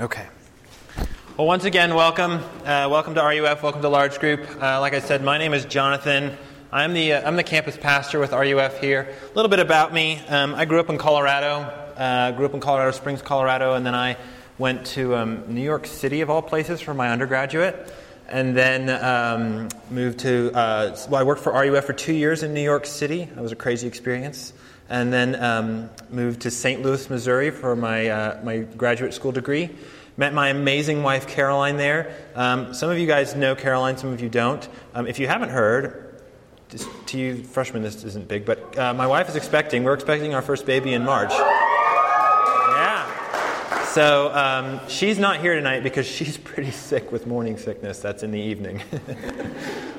Okay. Well, once again, welcome. Uh, welcome to RUF. Welcome to Large Group. Uh, like I said, my name is Jonathan. I'm the, uh, I'm the campus pastor with RUF here. A little bit about me. Um, I grew up in Colorado. Uh, grew up in Colorado Springs, Colorado, and then I went to um, New York City, of all places, for my undergraduate. And then um, moved to, uh, well, I worked for RUF for two years in New York City. That was a crazy experience and then um, moved to St. Louis, Missouri for my, uh, my graduate school degree. Met my amazing wife, Caroline, there. Um, some of you guys know Caroline, some of you don't. Um, if you haven't heard, just to you freshmen, this isn't big, but uh, my wife is expecting, we're expecting our first baby in March. Yeah. So um, she's not here tonight because she's pretty sick with morning sickness. That's in the evening.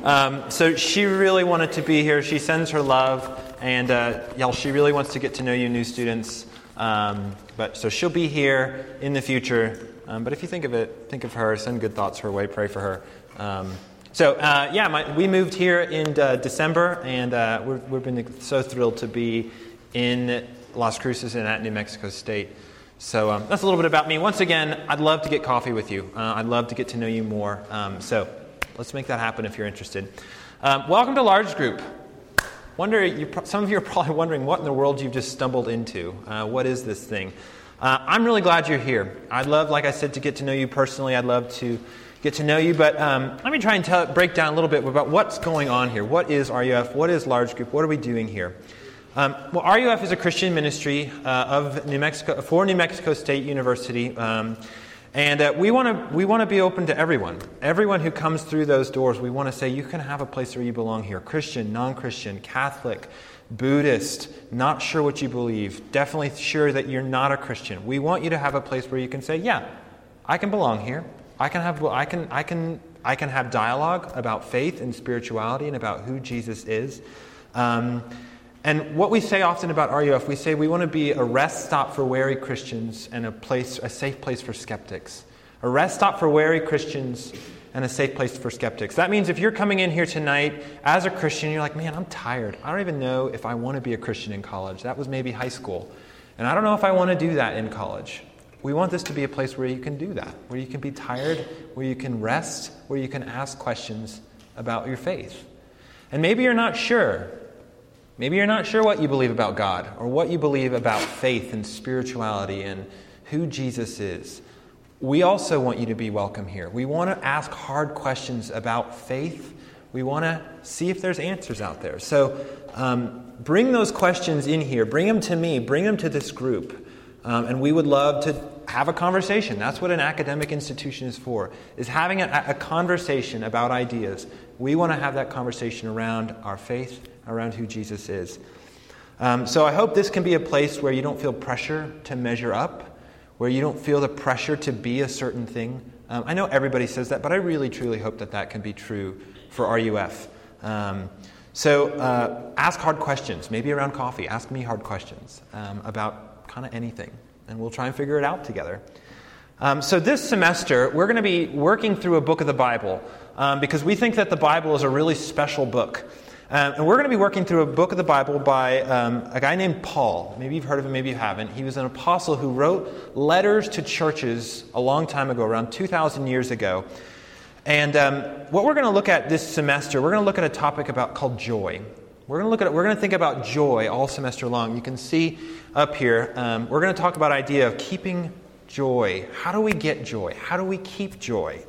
Um, so she really wanted to be here. She sends her love. And uh, y'all, she really wants to get to know you, new students. Um, but so she'll be here in the future. Um, but if you think of it, think of her. Send good thoughts her way. Pray for her. Um, so uh, yeah, my, we moved here in uh, December, and uh, we've, we've been so thrilled to be in Las Cruces and at New Mexico State. So um, that's a little bit about me. Once again, I'd love to get coffee with you. Uh, I'd love to get to know you more. Um, so let's make that happen if you're interested. Um, welcome to Large Group. Wonder, you, some of you are probably wondering what in the world you've just stumbled into. Uh, what is this thing? Uh, I'm really glad you're here. I'd love, like I said, to get to know you personally. I'd love to get to know you, but um, let me try and tell, break down a little bit about what's going on here. What is RUF? What is large group? What are we doing here? Um, well, RUF is a Christian ministry uh, of New Mexico for New Mexico State University. Um, and uh, we want to we want to be open to everyone. Everyone who comes through those doors, we want to say you can have a place where you belong here. Christian, non-Christian, Catholic, Buddhist, not sure what you believe, definitely sure that you're not a Christian. We want you to have a place where you can say, "Yeah, I can belong here. I can have I can I can I can have dialogue about faith and spirituality and about who Jesus is." Um, and what we say often about RUF, we say we want to be a rest stop for wary Christians and a place, a safe place for skeptics. A rest stop for wary Christians and a safe place for skeptics. That means if you're coming in here tonight as a Christian, you're like, man, I'm tired. I don't even know if I want to be a Christian in college. That was maybe high school. And I don't know if I want to do that in college. We want this to be a place where you can do that, where you can be tired, where you can rest, where you can ask questions about your faith. And maybe you're not sure. Maybe you're not sure what you believe about God or what you believe about faith and spirituality and who Jesus is. We also want you to be welcome here. We want to ask hard questions about faith. We want to see if there's answers out there. So um, bring those questions in here. Bring them to me. Bring them to this group. Um, and we would love to have a conversation. That's what an academic institution is for, is having a, a conversation about ideas. We want to have that conversation around our faith around who Jesus is. Um, so I hope this can be a place where you don't feel pressure to measure up, where you don't feel the pressure to be a certain thing. Um, I know everybody says that, but I really, truly hope that that can be true for RUF. Um, so uh, ask hard questions, maybe around coffee. Ask me hard questions um, about kind of anything, and we'll try and figure it out together. Um, so this semester, we're going to be working through a book of the Bible um, because we think that the Bible is a really special book. Um, and we're going to be working through a book of the Bible by um, a guy named Paul. Maybe you've heard of him, maybe you haven't. He was an apostle who wrote letters to churches a long time ago, around 2,000 years ago. And um, what we're going to look at this semester, we're going to look at a topic about called joy. We're going to look at we're going to think about joy all semester long. You can see up here. Um, we're going to talk about idea of keeping joy. How do we get joy? How do we keep joy?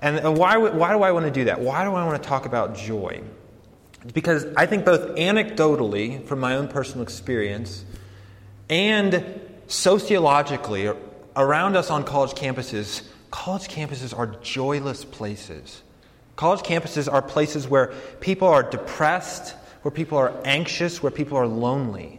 And why, why do I want to do that? Why do I want to talk about joy? Because I think both anecdotally, from my own personal experience, and sociologically, around us on college campuses, college campuses are joyless places. College campuses are places where people are depressed, where people are anxious, where people are lonely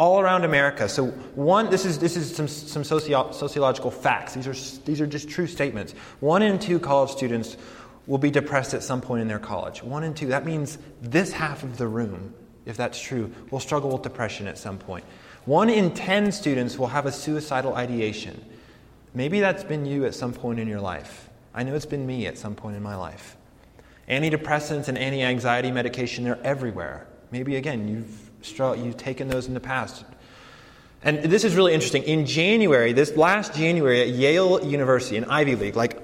all around America. So, one, this is, this is some, some socio- sociological facts. These are, these are just true statements. One in two college students will be depressed at some point in their college. One in two. That means this half of the room, if that's true, will struggle with depression at some point. One in ten students will have a suicidal ideation. Maybe that's been you at some point in your life. I know it's been me at some point in my life. Antidepressants and anti anxiety medication, they're everywhere. Maybe again, you've you've taken those in the past. And this is really interesting. In January, this last January at Yale University, an Ivy League, like,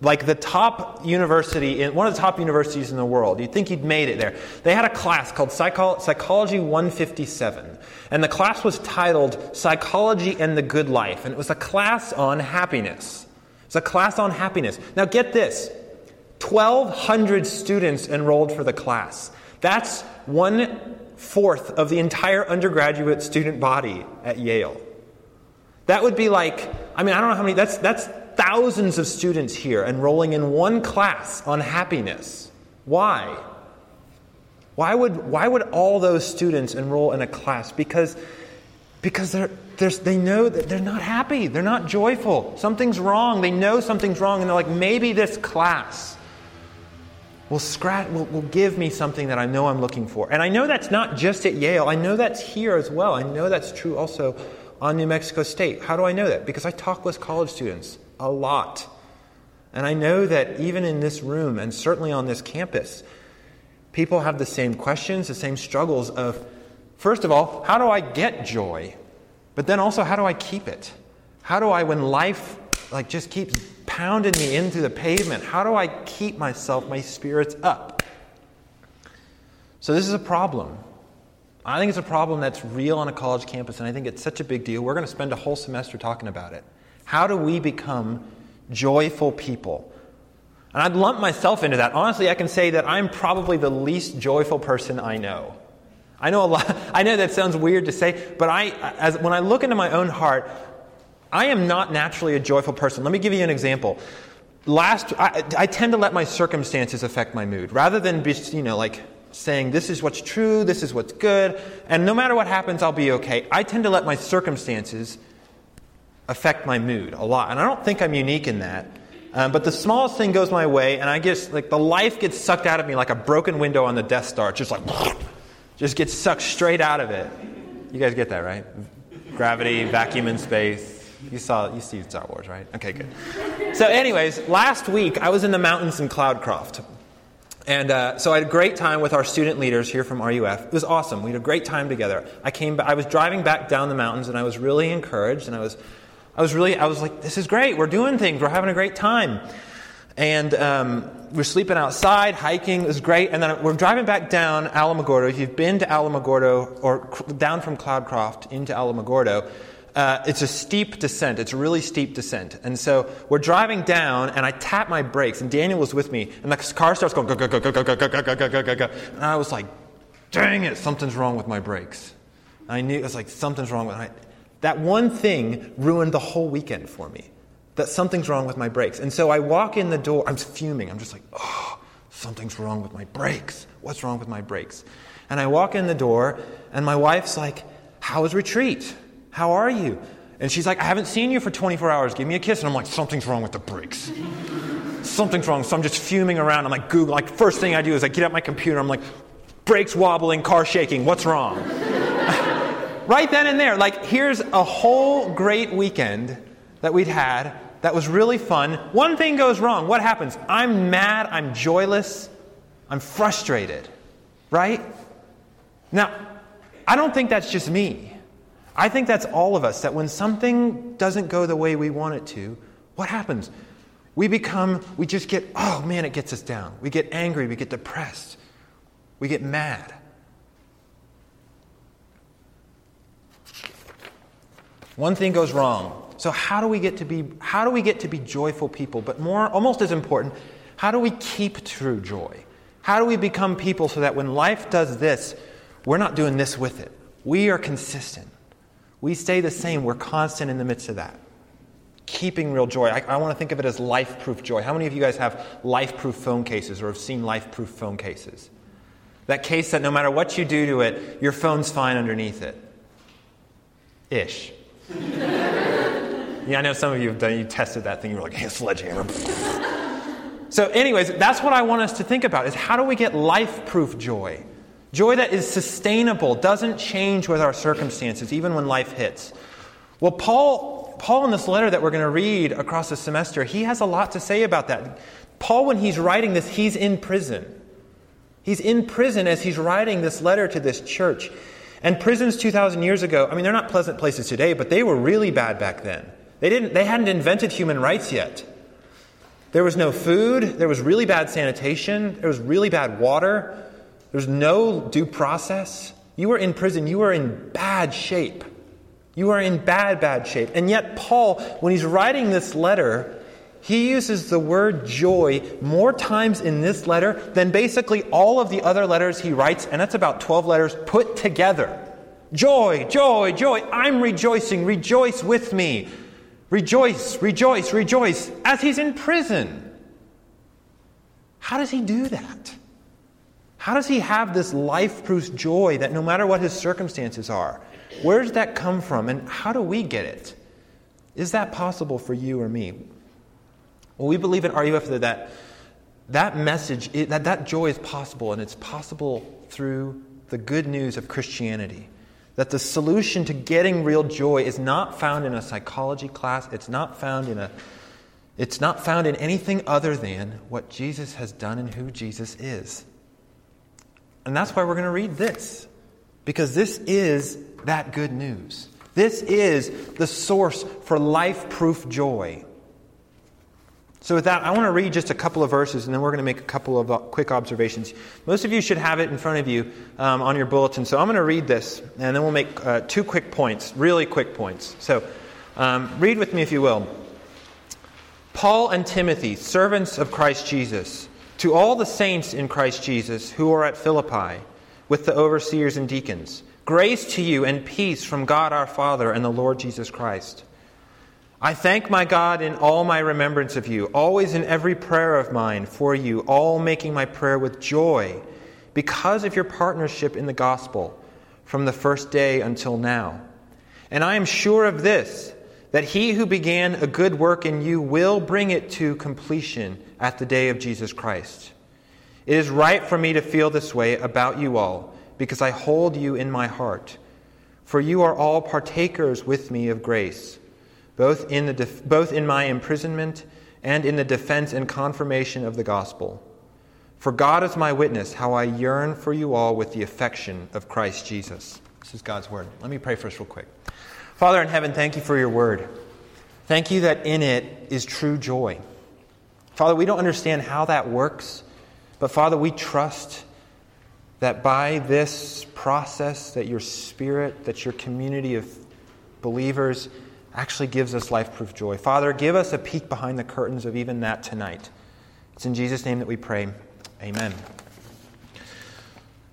like the top university, in, one of the top universities in the world, you'd think you'd made it there. They had a class called Psycho- Psychology 157. And the class was titled Psychology and the Good Life. And it was a class on happiness. It's a class on happiness. Now, get this 1,200 students enrolled for the class. That's one fourth of the entire undergraduate student body at Yale. That would be like, I mean, I don't know how many, that's, that's thousands of students here enrolling in one class on happiness. Why? Why would, why would all those students enroll in a class? Because, because they're, they know that they're not happy, they're not joyful. Something's wrong. They know something's wrong, and they're like, maybe this class will, scratch, will, will give me something that I know I'm looking for. And I know that's not just at Yale, I know that's here as well. I know that's true also on New Mexico State. How do I know that? Because I talk with college students a lot. And I know that even in this room and certainly on this campus, people have the same questions, the same struggles of, first of all, how do I get joy? But then also, how do I keep it? How do I, when life like just keeps pounding me into the pavement. How do I keep myself, my spirits up? So, this is a problem. I think it's a problem that's real on a college campus, and I think it's such a big deal. We're going to spend a whole semester talking about it. How do we become joyful people? And I'd lump myself into that. Honestly, I can say that I'm probably the least joyful person I know. I know a lot. I know that sounds weird to say, but I, as, when I look into my own heart, I am not naturally a joyful person. Let me give you an example. Last, I, I tend to let my circumstances affect my mood rather than be, you know, like saying this is what's true, this is what's good, and no matter what happens, I'll be okay. I tend to let my circumstances affect my mood a lot, and I don't think I'm unique in that. Um, but the smallest thing goes my way, and I just like the life gets sucked out of me like a broken window on the Death Star. Just like, just gets sucked straight out of it. You guys get that, right? Gravity, vacuum in space. You saw, you see Star Wars, right? Okay, good. So, anyways, last week I was in the mountains in Cloudcroft. And uh, so I had a great time with our student leaders here from RUF. It was awesome. We had a great time together. I came, I was driving back down the mountains, and I was really encouraged, and I was, I was really, I was like, this is great. We're doing things. We're having a great time. And um, we're sleeping outside, hiking. It was great. And then we're driving back down Alamogordo. If you've been to Alamogordo or down from Cloudcroft into Alamogordo, uh, it's a steep descent. It's a really steep descent. And so we're driving down, and I tap my brakes, and Daniel was with me, and the car starts going, go, go, go, go, go, go, go, go, go, go, go, go. And I was like, dang it, something's wrong with my brakes. I knew, it was like, something's wrong with my. That one thing ruined the whole weekend for me. That something's wrong with my brakes. And so I walk in the door, I'm fuming. I'm just like, oh, something's wrong with my brakes. What's wrong with my brakes? And I walk in the door, and my wife's like, how was retreat? How are you? And she's like, I haven't seen you for 24 hours. Give me a kiss. And I'm like, something's wrong with the brakes. something's wrong. So I'm just fuming around. I'm like, Google. Like, first thing I do is I get up my computer. I'm like, brakes wobbling, car shaking. What's wrong? right then and there. Like, here's a whole great weekend that we'd had that was really fun. One thing goes wrong. What happens? I'm mad. I'm joyless. I'm frustrated. Right? Now, I don't think that's just me. I think that's all of us, that when something doesn't go the way we want it to, what happens? We become, we just get, oh man, it gets us down. We get angry, we get depressed, we get mad. One thing goes wrong. So how do we get to be how do we get to be joyful people? But more almost as important, how do we keep true joy? How do we become people so that when life does this, we're not doing this with it? We are consistent. We stay the same. We're constant in the midst of that. Keeping real joy. I, I want to think of it as life proof joy. How many of you guys have life proof phone cases or have seen life proof phone cases? That case that no matter what you do to it, your phone's fine underneath it. Ish. yeah, I know some of you have done, you tested that thing, you were like, hey, sledgehammer. so, anyways, that's what I want us to think about is how do we get life proof joy? Joy that is sustainable, doesn't change with our circumstances, even when life hits. Well, Paul, Paul, in this letter that we're going to read across the semester, he has a lot to say about that. Paul, when he's writing this, he's in prison. He's in prison as he's writing this letter to this church. And prisons 2,000 years ago, I mean, they're not pleasant places today, but they were really bad back then. They, didn't, they hadn't invented human rights yet. There was no food, there was really bad sanitation, there was really bad water, there was no due process. You are in prison, you are in bad shape. You are in bad, bad shape. And yet, Paul, when he's writing this letter, he uses the word joy more times in this letter than basically all of the other letters he writes, and that's about 12 letters put together. Joy, joy, joy. I'm rejoicing. Rejoice with me. Rejoice, rejoice, rejoice as he's in prison. How does he do that? How does he have this life proof joy that no matter what his circumstances are? Where does that come from, and how do we get it? Is that possible for you or me? Well, we believe at RUF that that, that message, that, that joy is possible, and it's possible through the good news of Christianity. That the solution to getting real joy is not found in a psychology class, it's not found in a it's not found in anything other than what Jesus has done and who Jesus is. And that's why we're going to read this. Because this is that good news. This is the source for life proof joy. So, with that, I want to read just a couple of verses and then we're going to make a couple of uh, quick observations. Most of you should have it in front of you um, on your bulletin. So, I'm going to read this and then we'll make uh, two quick points, really quick points. So, um, read with me if you will. Paul and Timothy, servants of Christ Jesus, to all the saints in Christ Jesus who are at Philippi, with the overseers and deacons, grace to you and peace from God our Father and the Lord Jesus Christ. I thank my God in all my remembrance of you, always in every prayer of mine for you, all making my prayer with joy, because of your partnership in the gospel from the first day until now. And I am sure of this, that he who began a good work in you will bring it to completion at the day of Jesus Christ. It is right for me to feel this way about you all, because I hold you in my heart. For you are all partakers with me of grace both in, the def- both in my imprisonment and in the defense and confirmation of the gospel. For God is my witness, how I yearn for you all with the affection of Christ Jesus. This is God's word. Let me pray first, real quick. Father in heaven, thank you for your word. Thank you that in it is true joy. Father, we don't understand how that works, but Father, we trust that by this process, that your spirit, that your community of believers, actually gives us life proof joy. Father, give us a peek behind the curtains of even that tonight. It's in Jesus' name that we pray. Amen.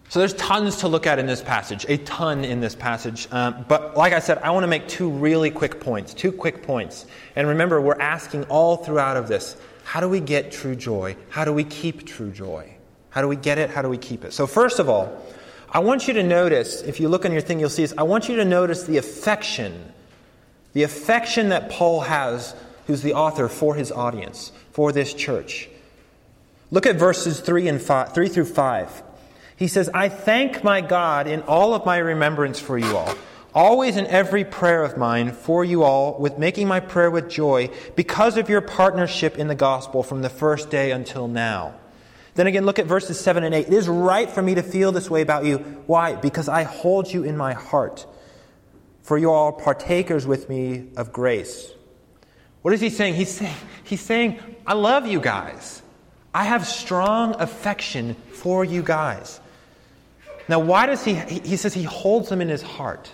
So there's tons to look at in this passage, a ton in this passage. Um, but like I said, I want to make two really quick points, two quick points. And remember, we're asking all throughout of this, how do we get true joy? How do we keep true joy? How do we get it? How do we keep it? So first of all, I want you to notice, if you look on your thing, you'll see this, I want you to notice the affection the affection that Paul has, who's the author, for his audience, for this church. Look at verses 3 and 5, 3 through 5. He says, I thank my God in all of my remembrance for you all, always in every prayer of mine for you all, with making my prayer with joy, because of your partnership in the gospel from the first day until now. Then again, look at verses 7 and 8. It is right for me to feel this way about you. Why? Because I hold you in my heart for you are partakers with me of grace. What is he saying? He's saying, he's saying, I love you guys. I have strong affection for you guys. Now, why does he, he says he holds them in his heart.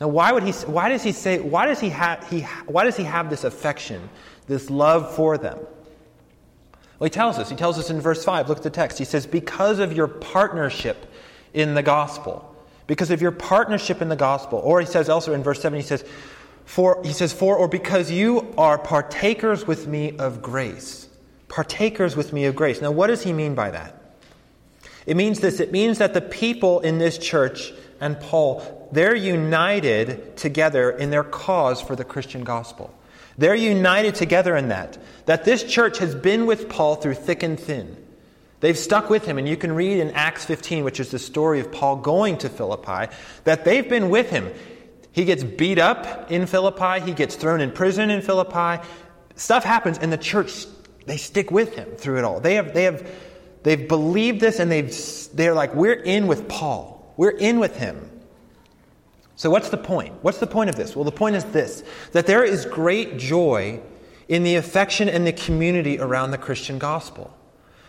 Now, why would he, why does he say, why does he have, he, why does he have this affection, this love for them? Well, he tells us, he tells us in verse 5, look at the text. He says, because of your partnership in the gospel because of your partnership in the gospel. Or he says elsewhere in verse 7, he says, for, he says, for or because you are partakers with me of grace. Partakers with me of grace. Now, what does he mean by that? It means this it means that the people in this church and Paul, they're united together in their cause for the Christian gospel. They're united together in that. That this church has been with Paul through thick and thin. They've stuck with him, and you can read in Acts 15, which is the story of Paul going to Philippi, that they've been with him. He gets beat up in Philippi, he gets thrown in prison in Philippi. Stuff happens, and the church, they stick with him through it all. They have, they have, they've believed this, and they've, they're like, we're in with Paul, we're in with him. So, what's the point? What's the point of this? Well, the point is this that there is great joy in the affection and the community around the Christian gospel.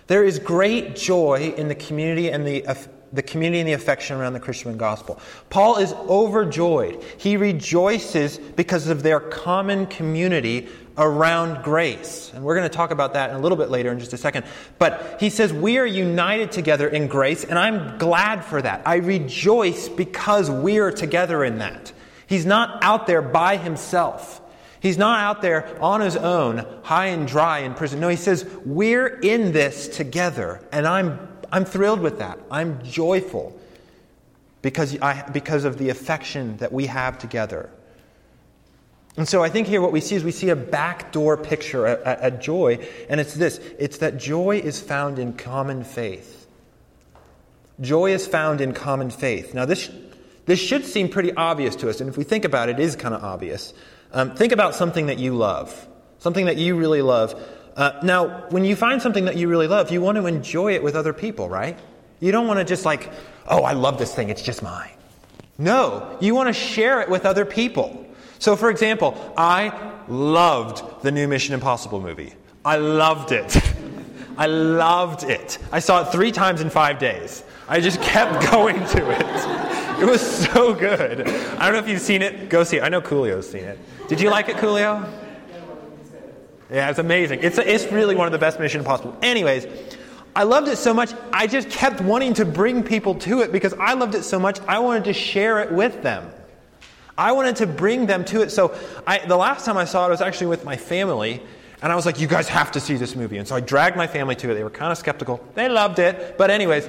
There is great joy in the community and the, the community and the affection around the Christian gospel. Paul is overjoyed. He rejoices because of their common community around grace. And we're going to talk about that in a little bit later in just a second. But he says, We are united together in grace, and I'm glad for that. I rejoice because we are together in that. He's not out there by himself. He's not out there on his own, high and dry in prison. No, he says, We're in this together, and I'm, I'm thrilled with that. I'm joyful because, I, because of the affection that we have together. And so I think here what we see is we see a backdoor picture at, at, joy, and it's this it's that joy is found in common faith. Joy is found in common faith. Now, this, this should seem pretty obvious to us, and if we think about it, it is kind of obvious. Um, think about something that you love, something that you really love. Uh, now, when you find something that you really love, you want to enjoy it with other people, right? You don't want to just like, oh, I love this thing, it's just mine. No, you want to share it with other people. So, for example, I loved the new Mission Impossible movie. I loved it. I loved it. I saw it three times in five days. I just kept going to it. It was so good. I don't know if you've seen it. Go see it. I know Coolio's seen it. Did you like it, Coolio? Yeah, it's amazing. It's, it's really one of the best Mission Impossible. Anyways, I loved it so much, I just kept wanting to bring people to it because I loved it so much, I wanted to share it with them. I wanted to bring them to it. So I, the last time I saw it was actually with my family, and I was like, you guys have to see this movie. And so I dragged my family to it. They were kind of skeptical. They loved it. But, anyways,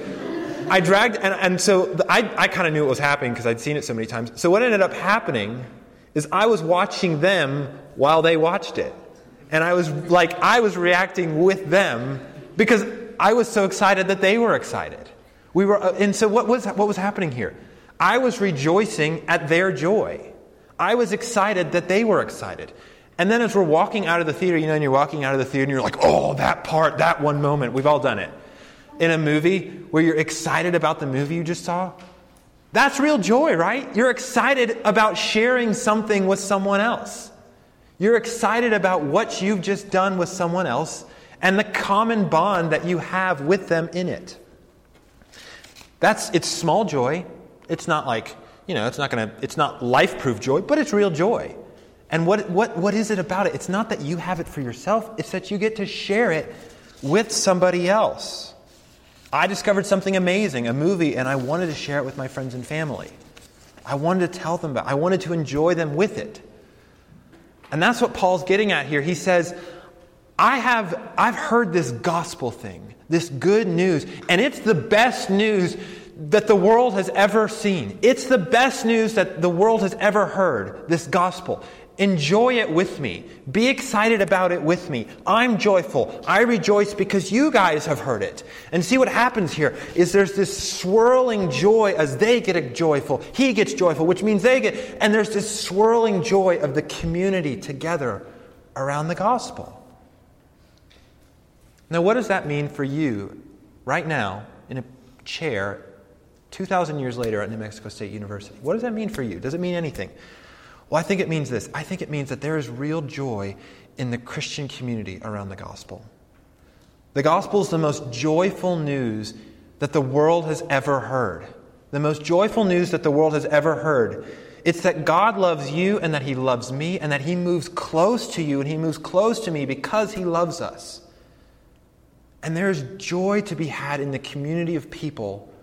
I dragged, and, and so I, I kind of knew what was happening because I'd seen it so many times. So what ended up happening is I was watching them while they watched it. And I was like, I was reacting with them because I was so excited that they were excited. We were, uh, and so what was, what was happening here? I was rejoicing at their joy. I was excited that they were excited. And then as we're walking out of the theater, you know, and you're walking out of the theater and you're like, oh, that part, that one moment. We've all done it. In a movie where you're excited about the movie you just saw, that's real joy, right? You're excited about sharing something with someone else. You're excited about what you've just done with someone else and the common bond that you have with them in it. That's it's small joy. It's not like, you know, it's not to it's not life-proof joy, but it's real joy. And what, what, what is it about it? It's not that you have it for yourself, it's that you get to share it with somebody else. I discovered something amazing, a movie, and I wanted to share it with my friends and family. I wanted to tell them about it. I wanted to enjoy them with it. And that's what Paul's getting at here. He says, I have I've heard this gospel thing, this good news, and it's the best news that the world has ever seen. It's the best news that the world has ever heard, this gospel. Enjoy it with me. Be excited about it with me. I'm joyful. I rejoice because you guys have heard it. And see what happens here is there's this swirling joy as they get joyful. He gets joyful, which means they get, and there's this swirling joy of the community together around the gospel. Now, what does that mean for you right now in a chair 2,000 years later at New Mexico State University? What does that mean for you? Does it mean anything? Well, I think it means this. I think it means that there is real joy in the Christian community around the gospel. The gospel is the most joyful news that the world has ever heard. The most joyful news that the world has ever heard. It's that God loves you and that He loves me and that He moves close to you and He moves close to me because He loves us. And there's joy to be had in the community of people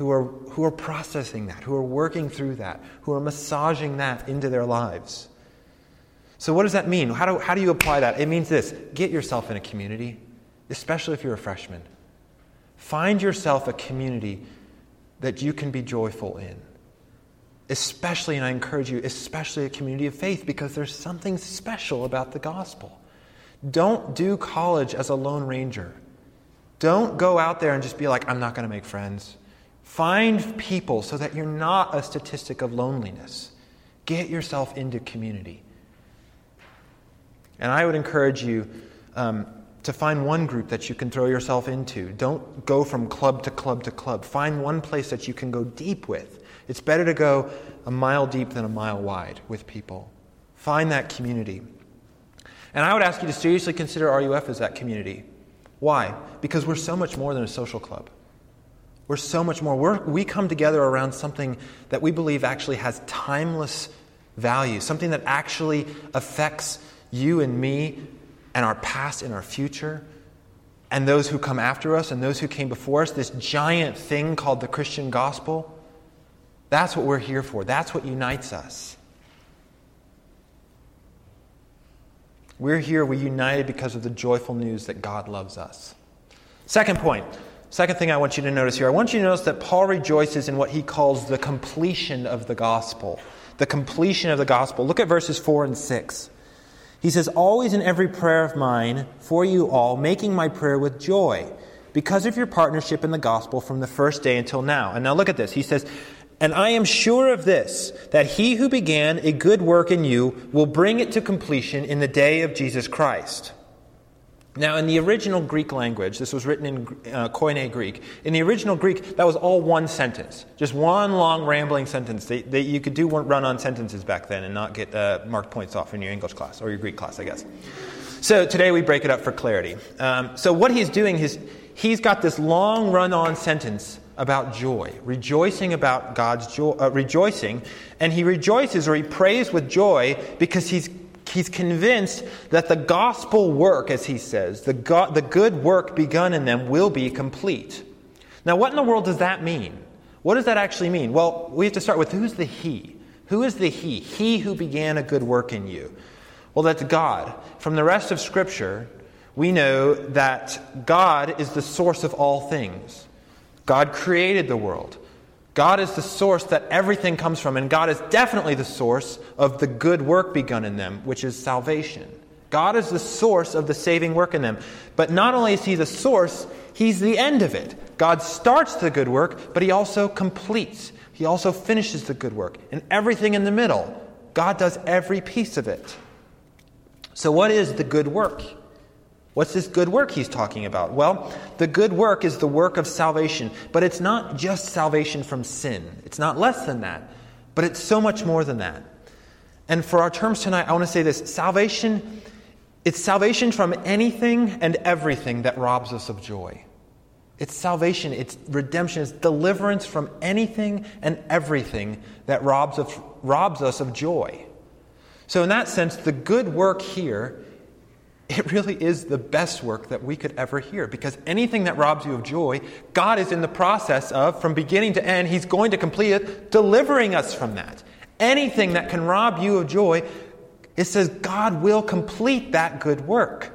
who are, who are processing that, who are working through that, who are massaging that into their lives. So, what does that mean? How do, how do you apply that? It means this get yourself in a community, especially if you're a freshman. Find yourself a community that you can be joyful in. Especially, and I encourage you, especially a community of faith, because there's something special about the gospel. Don't do college as a lone ranger. Don't go out there and just be like, I'm not going to make friends. Find people so that you're not a statistic of loneliness. Get yourself into community. And I would encourage you um, to find one group that you can throw yourself into. Don't go from club to club to club. Find one place that you can go deep with. It's better to go a mile deep than a mile wide with people. Find that community. And I would ask you to seriously consider RUF as that community. Why? Because we're so much more than a social club. We're so much more. We're, we come together around something that we believe actually has timeless value, something that actually affects you and me and our past and our future and those who come after us and those who came before us, this giant thing called the Christian gospel. That's what we're here for. That's what unites us. We're here, we're united because of the joyful news that God loves us. Second point, second thing I want you to notice here I want you to notice that Paul rejoices in what he calls the completion of the gospel. The completion of the gospel. Look at verses 4 and 6. He says, Always in every prayer of mine for you all, making my prayer with joy, because of your partnership in the gospel from the first day until now. And now look at this. He says, and I am sure of this, that he who began a good work in you will bring it to completion in the day of Jesus Christ. Now, in the original Greek language, this was written in uh, Koine Greek. In the original Greek, that was all one sentence, just one long rambling sentence. They, they, you could do run on sentences back then and not get uh, marked points off in your English class or your Greek class, I guess. So today we break it up for clarity. Um, so what he's doing is he's got this long run on sentence about joy, rejoicing about God's joy, uh, rejoicing, and he rejoices or he prays with joy because he's he's convinced that the gospel work, as he says, the, go- the good work begun in them will be complete. Now, what in the world does that mean? What does that actually mean? Well, we have to start with who's the He? Who is the He? He who began a good work in you. Well, that's God. From the rest of Scripture, we know that God is the source of all things. God created the world. God is the source that everything comes from, and God is definitely the source of the good work begun in them, which is salvation. God is the source of the saving work in them. But not only is He the source, He's the end of it. God starts the good work, but He also completes. He also finishes the good work. And everything in the middle, God does every piece of it. So, what is the good work? What's this good work he's talking about? Well, the good work is the work of salvation, but it's not just salvation from sin. It's not less than that, but it's so much more than that. And for our terms tonight, I want to say this salvation, it's salvation from anything and everything that robs us of joy. It's salvation, it's redemption, it's deliverance from anything and everything that robs, of, robs us of joy. So, in that sense, the good work here it really is the best work that we could ever hear because anything that robs you of joy, God is in the process of, from beginning to end, He's going to complete it, delivering us from that. Anything that can rob you of joy, it says God will complete that good work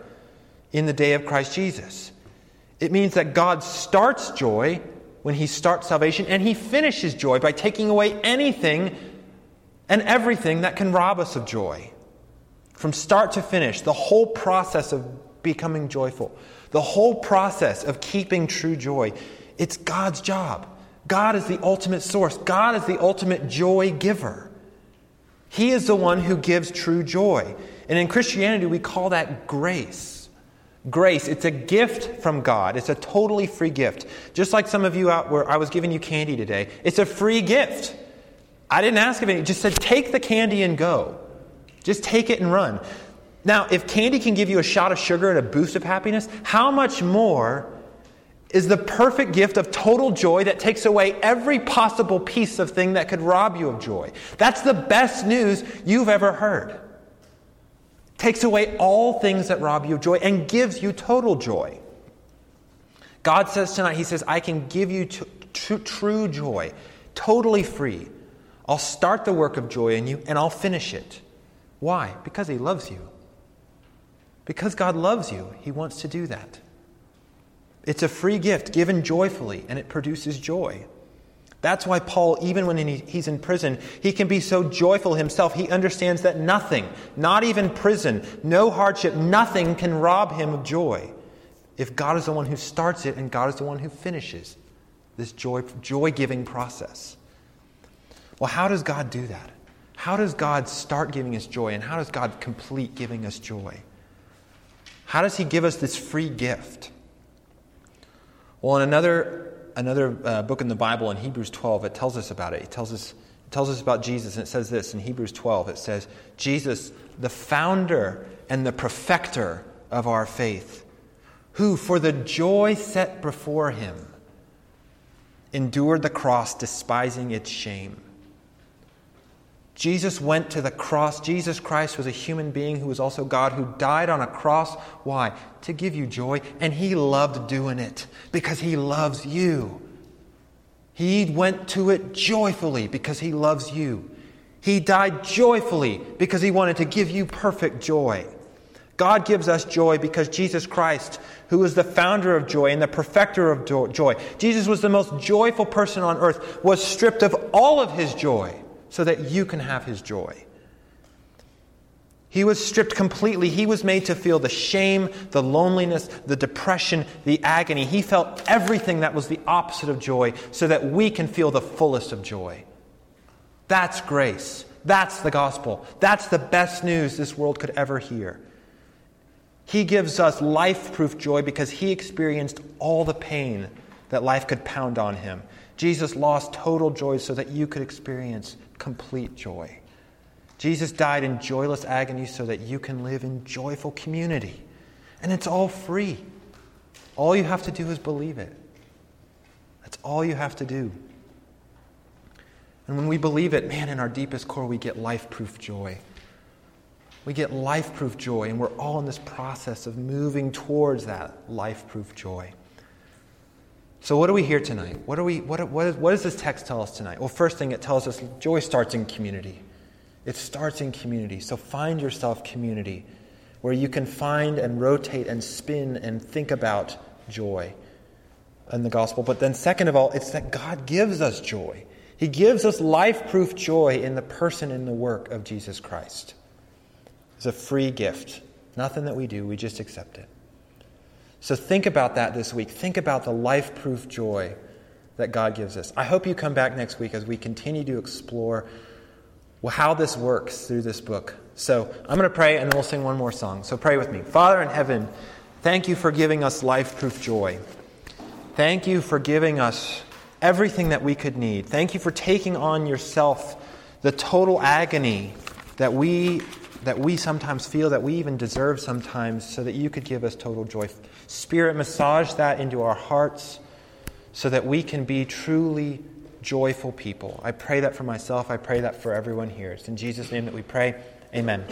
in the day of Christ Jesus. It means that God starts joy when He starts salvation, and He finishes joy by taking away anything and everything that can rob us of joy. From start to finish, the whole process of becoming joyful, the whole process of keeping true joy, it's God's job. God is the ultimate source, God is the ultimate joy giver. He is the one who gives true joy. And in Christianity, we call that grace. Grace, it's a gift from God. It's a totally free gift. Just like some of you out where I was giving you candy today, it's a free gift. I didn't ask of any, just said, take the candy and go. Just take it and run. Now, if candy can give you a shot of sugar and a boost of happiness, how much more is the perfect gift of total joy that takes away every possible piece of thing that could rob you of joy? That's the best news you've ever heard. Takes away all things that rob you of joy and gives you total joy. God says tonight, He says, I can give you t- t- true joy, totally free. I'll start the work of joy in you and I'll finish it. Why? Because He loves you. Because God loves you, He wants to do that. It's a free gift given joyfully, and it produces joy. That's why Paul, even when he's in prison, he can be so joyful himself. He understands that nothing, not even prison, no hardship, nothing can rob him of joy if God is the one who starts it and God is the one who finishes this joy giving process. Well, how does God do that? How does God start giving us joy, and how does God complete giving us joy? How does he give us this free gift? Well, in another, another uh, book in the Bible, in Hebrews 12, it tells us about it. It tells us, it tells us about Jesus, and it says this in Hebrews 12 it says, Jesus, the founder and the perfecter of our faith, who, for the joy set before him, endured the cross, despising its shame Jesus went to the cross. Jesus Christ was a human being who was also God who died on a cross. Why? To give you joy. And he loved doing it because he loves you. He went to it joyfully because he loves you. He died joyfully because he wanted to give you perfect joy. God gives us joy because Jesus Christ, who is the founder of joy and the perfecter of joy, Jesus was the most joyful person on earth, was stripped of all of his joy so that you can have his joy. He was stripped completely. He was made to feel the shame, the loneliness, the depression, the agony. He felt everything that was the opposite of joy so that we can feel the fullest of joy. That's grace. That's the gospel. That's the best news this world could ever hear. He gives us life proof joy because he experienced all the pain that life could pound on him. Jesus lost total joy so that you could experience complete joy. Jesus died in joyless agony so that you can live in joyful community. And it's all free. All you have to do is believe it. That's all you have to do. And when we believe it, man, in our deepest core, we get life proof joy. We get life proof joy, and we're all in this process of moving towards that life proof joy. So, what do we hear tonight? What, are we, what, what, what does this text tell us tonight? Well, first thing it tells us joy starts in community. It starts in community. So, find yourself community where you can find and rotate and spin and think about joy in the gospel. But then, second of all, it's that God gives us joy. He gives us life proof joy in the person and the work of Jesus Christ. It's a free gift. Nothing that we do, we just accept it. So think about that this week. Think about the life proof joy that God gives us. I hope you come back next week as we continue to explore how this works through this book. So I'm going to pray and then we'll sing one more song. So pray with me. Father in heaven, thank you for giving us life proof joy. Thank you for giving us everything that we could need. Thank you for taking on yourself the total agony that we that we sometimes feel that we even deserve sometimes so that you could give us total joy. Spirit, massage that into our hearts so that we can be truly joyful people. I pray that for myself. I pray that for everyone here. It's in Jesus' name that we pray. Amen.